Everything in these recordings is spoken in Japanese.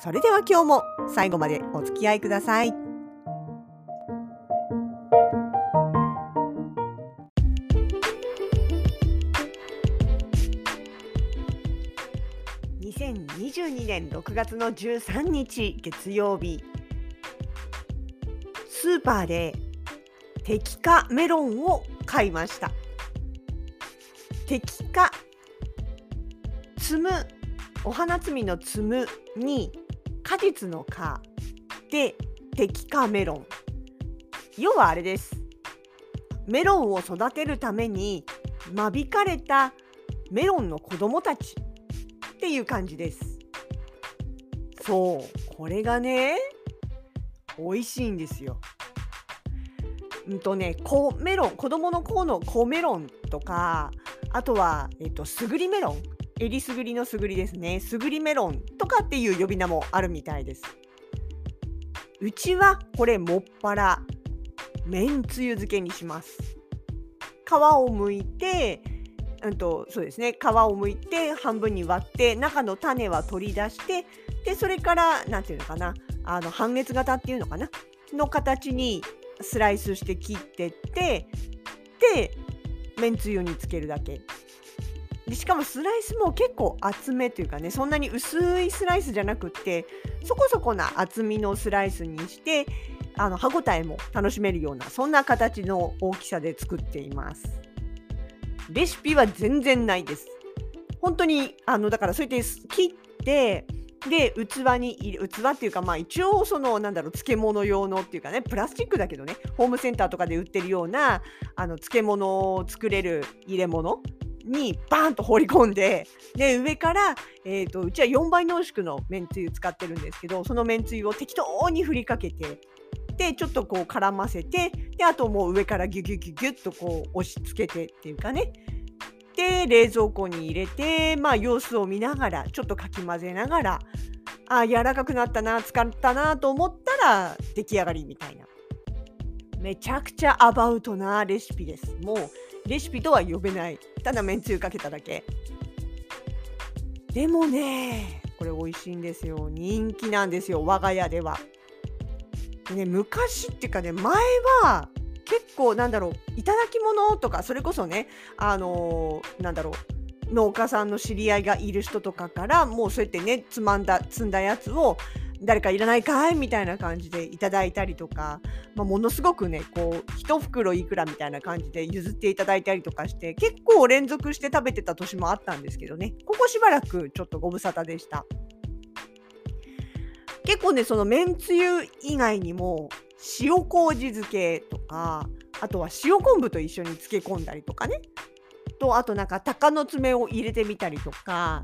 それでは今日も最後までお付き合いください。2022年6月の13日月曜日スーパーで摘果メロンを買いました摘果摘むお花摘みの摘むに果実の果。で摘果メロン。要はあれです。メロンを育てるために間引かれたメロンの子供たち。っていう感じです。そうこれがね美味しいんですよ。うんとね、コメロン、子供の子のコメロンとか、あとは、えっと、すぐりメロン、えりすぐりのすぐりですね、すぐりメロンとかっていう呼び名もあるみたいです。うちはこれもっぱら、めんつゆ漬けにします。皮を剥いて、うんと、そうですね、皮を剥いて半分に割って中の種は取り出してでそれから何て言うのかな。あの半月型っていうのかな。の形にスライスして切ってってでめんつゆにつけるだけ。でしかもスライスも結構厚めというかねそんなに薄いスライスじゃなくってそこそこな厚みのスライスにしてあの歯ごたえも楽しめるようなそんな形の大きさで作っています。レシピは全然ないです。本当にあのだからそうやって切ってで器に入れ器っていうかまあ一応そのなんだろう漬物用のっていうかねプラスチックだけどねホームセンターとかで売ってるようなあの漬物を作れる入れ物にバーンと放り込んでで上から、えーと、うちは4倍濃縮のめんつゆ使ってるんですけどそのめんつゆを適当に振りかけてでちょっとこう絡ませてであともう上からギュギュギュギュッとこう押し付けてっていうかね。で冷蔵庫に入れて、まあ、様子を見ながらちょっとかき混ぜながらあ柔らかくなったな使ったなと思ったら出来上がりみたいな。めちゃくちゃアバウトなレシピです。もうレシピとは呼べない。ただめんつゆかけただけ。でもねこれ美味しいんですよ。人気なんですよ。我が家では。ね昔っていうかね前は結構なんだろういただき物とかそれこそねあのー、なんだろう農家さんの知り合いがいる人とかからもうそうやってねつまんだ積んだやつを誰かいらないかい？みたいな感じでいただいたりとか、まあ、ものすごくねこう1袋いくらみたいな感じで譲っていただいたりとかして結構連続して食べてた年もあったんですけどね。ここしばらくちょっとご無沙汰でした。結構ねそのめんつゆ以外にも塩麹漬けとかあとは塩昆布と一緒に漬け込んだりとかね。とあとなんか鷹の爪を入れてみたりとか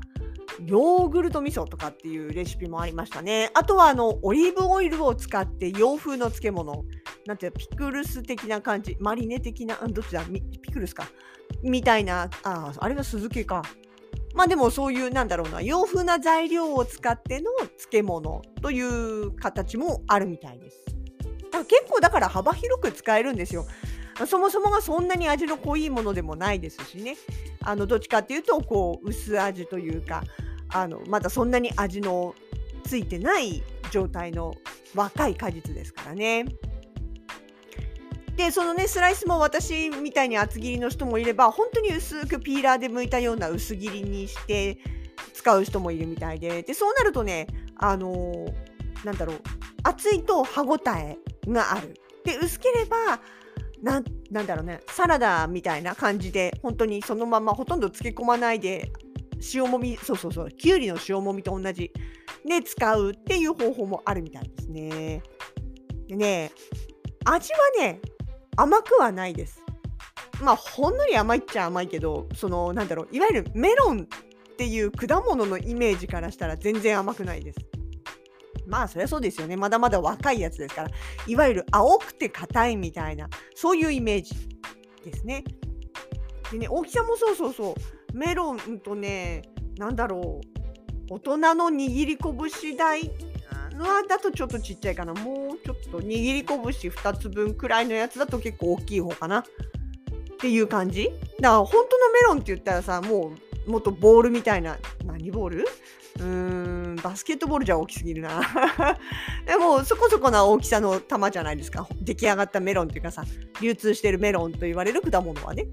ヨーグルト味噌とかっていうレシピもありましたね。あとはあのオリーブオイルを使って洋風の漬物。なんていうピクルス的な感じ。マリネ的などっちだ？ピクルスか。みたいなああれは酢漬けか。まあでもそういうなんだろうな。洋風な材料を使っての漬物という形もあるみたいです。結構だから幅広く使えるんですよ。そもそもがそんなに味の濃いものでもないですしね。あのどっちかっていうとこう薄味というか。あのまだそんなに味のついてない状態の若い果実ですからね。でそのねスライスも私みたいに厚切りの人もいれば本当に薄くピーラーで剥いたような薄切りにして使う人もいるみたいででそうなるとねあのー、なんだろう厚いと歯ごたえがある。で薄ければななんだろうねサラダみたいな感じで本当にそのままほとんど漬け込まないで塩もみそうそうそうきゅうりの塩もみと同じで使うっていう方法もあるみたいですね。でね味はね甘くはないです。まあほんのり甘いっちゃ甘いけどそのなんだろういわゆるメロンっていう果物のイメージからしたら全然甘くないです。まあそりゃそうですよね。まだまだ若いやつですから。いわゆる青くて硬いみたいな、そういうイメージですね。でね、大きさもそうそうそう。メロンとね、なんだろう。大人の握り拳大はだとちょっとちっちゃいかな。もうちょっと握り拳2つ分くらいのやつだと結構大きい方かな。っていう感じだから本当のメロンって言ったらさ、もうもっとボールみたいな、何ボール？うーん、バスケットボールじゃ大きすぎるな。でも、そこそこな大きさの玉じゃないですか。出来上がったメロンっていうかさ、流通してるメロンと言われる果物はね。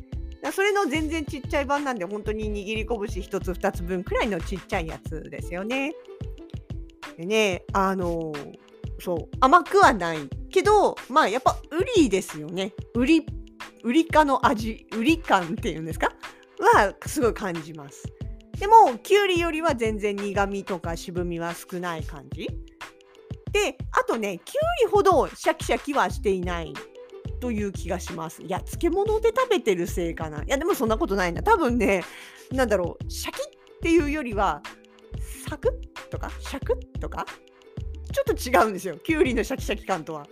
それの全然ちっちゃい版なんで、本当に握り拳1つ2つ分くらいのちっちゃいやつですよね。でね、あのそう、甘くはないけど、まあやっぱウリですよね。ウリ、ウリ科の味、ウリ感っていうんですか？はすごい感じます。でも、きゅうりよりは全然苦味とか渋みは少ない感じ。で、あとね、きゅうりほどシャキシャキはしていないという気がします。いや、漬物で食べてるせいかな。いや、でもそんなことないな。多分ね、なんだろう、シャキっていうよりは、サクッとか、シャクッとか、ちょっと違うんですよ。きゅうりのシャキシャキ感とは。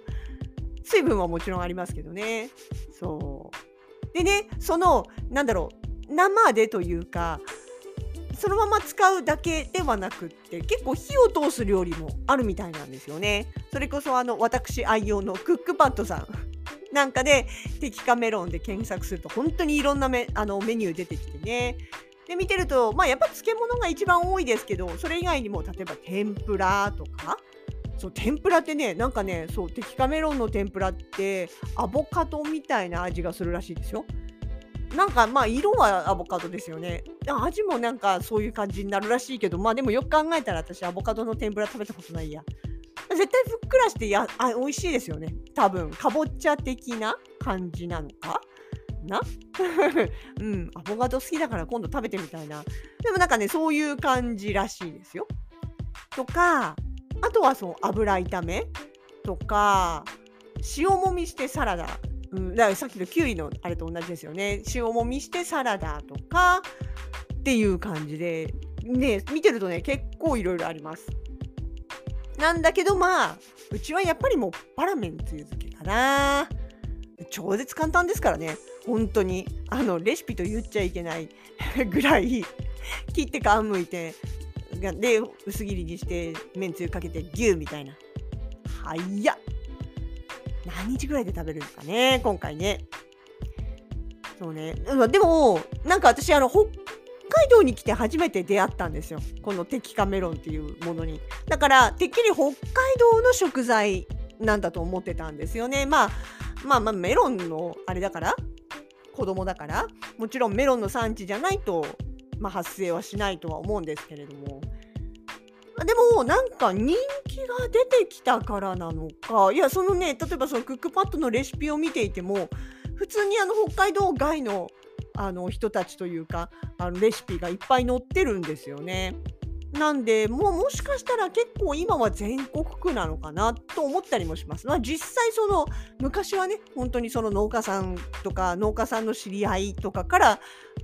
水分はもちろんありますけどね。そう。でね、その、なんだろう、生でというか、そのまま使うだけではなくって結構火を通す料理もあるみたいなんですよね。それこそあの私愛用のクックパッドさんなんかでテキカメロンで検索すると本当にいろんなメあのメニュー出てきてね。で見てるとまあやっぱ漬物が一番多いですけどそれ以外にも例えば天ぷらとかそう天ぷらってねなんかねそうテキカメロンの天ぷらってアボカドみたいな味がするらしいですよ。なんかまあ色はアボカドですよね。味もなんかそういう感じになるらしいけど、まあでもよく考えたら私アボカドの天ぷら食べたことないや。絶対ふっくらしてやあ美味しいですよね。多分かぼちゃ的な感じなのか？な？うん、アボカド好きだから今度食べてみたいな。でもなんかね、そういう感じらしいですよ。とか、あとはそう油炒め？とか、塩もみしてサラダうん、だからさっきのキウリのあれと同じですよね。塩もみしてサラダとかっていう感じで、ね、見てるとね、結構いろいろあります。なんだけどまあ、うちはやっぱりもうパラメンつゆ漬けかな。超絶簡単ですからね。本当に。あの、レシピと言っちゃいけない ぐらい、切って皮むいて、で、薄切りにして、めんつゆかけてギューみたいな。早っ何日ぐらいで食べるんですかね、今回ね。そうね。でも、なんか私、あの、北海道に来て初めて出会ったんですよ。このテキカメロンっていうものに。だから、てっきり北海道の食材なんだと思ってたんですよね。まあ、まあまあ、メロンのあれだから、子供だから、もちろんメロンの産地じゃないと、まあ、発生はしないとは思うんですけれども。でもなんか人気が出てきたからなのかいやそのね例えばそのクックパッドのレシピを見ていても普通にあの北海道外のあの人たちというかあのレシピがいっぱい載ってるんですよね。なんで、もうもしかしたら結構今は全国区なのかなと思ったりもします。まあ、実際その昔はね、本当にその農家さんとか農家さんの知り合いとかから、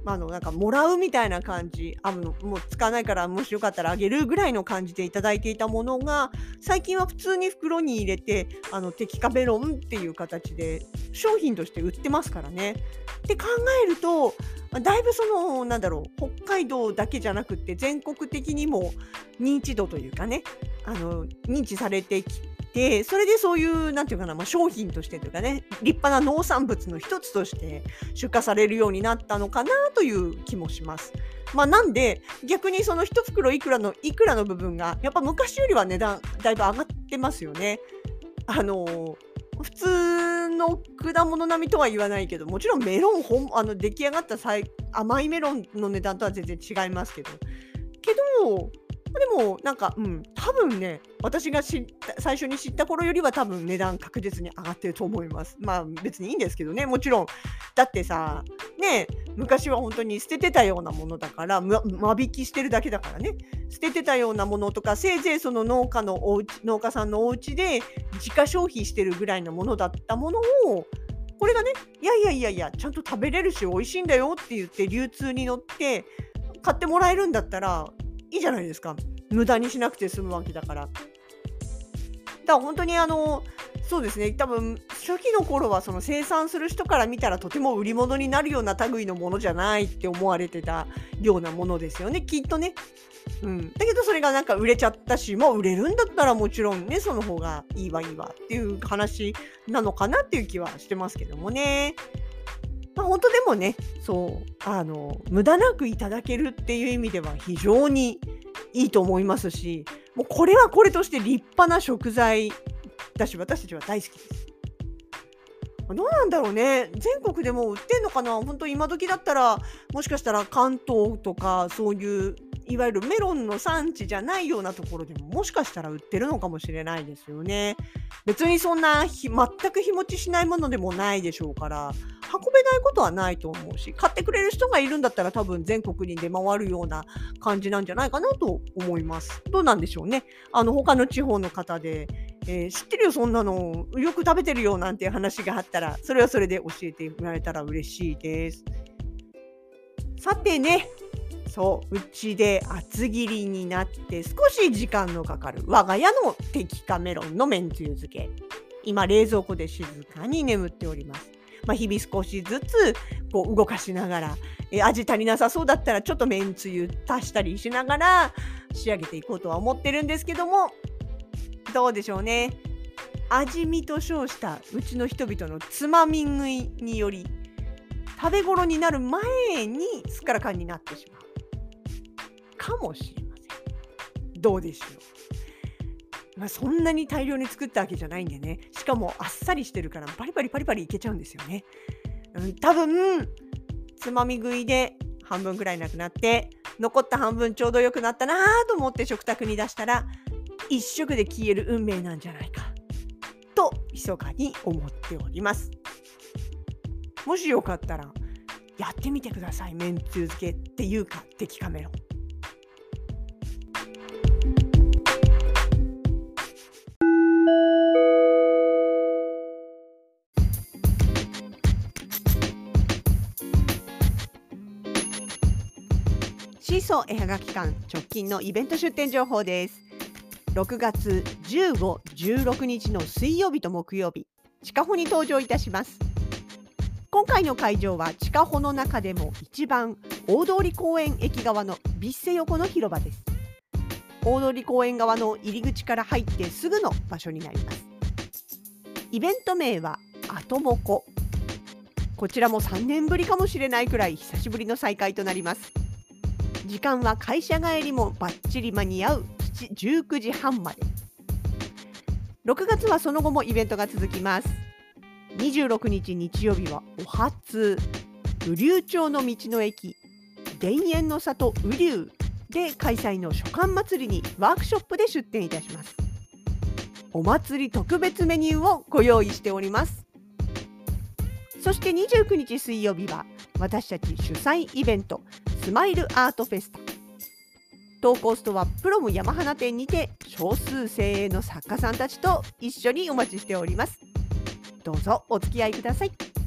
あ、のなんかもらうみたいな感じあのもう使わないからもしよかったらあげるぐらいの感じでいただいていたものが最近は普通に袋に入れてあのテキカベロンっていう形で商品として売ってますからね。って考えるとだいぶそのなんだろう北海道だけじゃなくて全国的にも認知度というかねあの認知されてきてそれでそういうなんていうかな、まあ、商品としてというかね立派な農産物の一つとして出荷されるようになったのかなという気もします。まあ、なんで逆にその1袋いくらのいくらの部分がやっぱ昔よりは値段だいぶ上がってますよね。あの普通の果物並みとは言わないけどもちろんメロンあの出来上がった甘いメロンの値段とは全然違いますけど。けどでもなんかうん多分ね私が知最初に知った頃よりは多分値段確実に上がってると思います。まあ別にいいんですけどね。もちろんだってさね昔は本当に捨ててたようなものだから間引きしてるだけだからね捨ててたようなものとかせいぜいその農家のおう農家さんのお家で自家消費してるぐらいのものだったものをこれがねいやいやいやいやちゃんと食べれるし美味しいんだよって言って流通に乗って買ってもらえるんだったらいいじゃないですか無駄にしなくて済むわけだから。だから本当にあのそうですね多分初期の頃はその生産する人から見たらとても売り物になるような類のものじゃないって思われてたようなものですよねきっとね。うん、だけどそれがなんか売れちゃったしもう売れるんだったらもちろんねその方がいいわいいわっていう話なのかなっていう気はしてますけどもね。まあ、本当でもねそうあの無駄なくいただけるっていう意味では非常にいいと思いますしもうこれはこれとして立派な食材だし私たちは大好きです。どうなんだろうね全国でも売ってんのかな？本当今時だったらもしかしたら関東とかそういういわゆるメロンの産地じゃないようなところでももしかしたら売ってるのかもしれないですよね。別にそんな全く日持ちしないものでもないでしょうから運べないことはないと思うし買ってくれる人がいるんだったら多分全国に出回るような感じなんじゃないかなと思います。どうなんでしょうね。あの他の地方の方でえー、知ってるよそんなの。よく食べてるよなんていう話があったらそれはそれで教えてもらえたら嬉しいです。さてねそううちで厚切りになって少し時間のかかる我が家のテキカメロンのめんつゆ漬け。今冷蔵庫で静かに眠っております。まあ、日々少しずつこう動かしながら、え味足りなさそうだったらちょっとめんつゆ足したりしながら仕上げていこうとは思ってるんですけどもどうでしょうね。味見と称したうちの人々のつまみ食いにより食べ頃になる前にすっからかんになってしまう。かもしれません。どうでしょう、まあ、そんなに大量に作ったわけじゃないんでね。しかもあっさりしてるからパリパリパリパリいけちゃうんですよね、うん、多分つまみ食いで半分ぐらいなくなって残った半分ちょうど良くなったなと思って食卓に出したら一食で消える運命なんじゃないか。と密かに思っております。もしよかったらやってみてください。めんつゆ漬けっていうか敵カメロンシーソー絵はがき館直近のイベント出店情報です。6月15、16日の水曜日と木曜日、地下穂に登場いたします。今回の会場は地下穂の中でも一番大通公園駅側のビッセ横の広場です。大通公園側の入り口から入ってすぐの場所になります。イベント名はアトモコ。こちらも3年ぶりかもしれないくらい久しぶりの再開となります。時間は会社帰りもバッチリ間に合う19時半まで。6月はその後もイベントが続きます。26日日曜日はお初。雨竜町の道の駅。田園の里雨竜で開催の書簡祭りにワークショップで出店いたします。お祭り特別メニューをご用意しております。そして29日水曜日は私たち主催イベントスマイルアートフェスタ。投稿ストはプロム山花店にて少数精鋭の作家さんたちと一緒にお待ちしております。どうぞお付き合いください。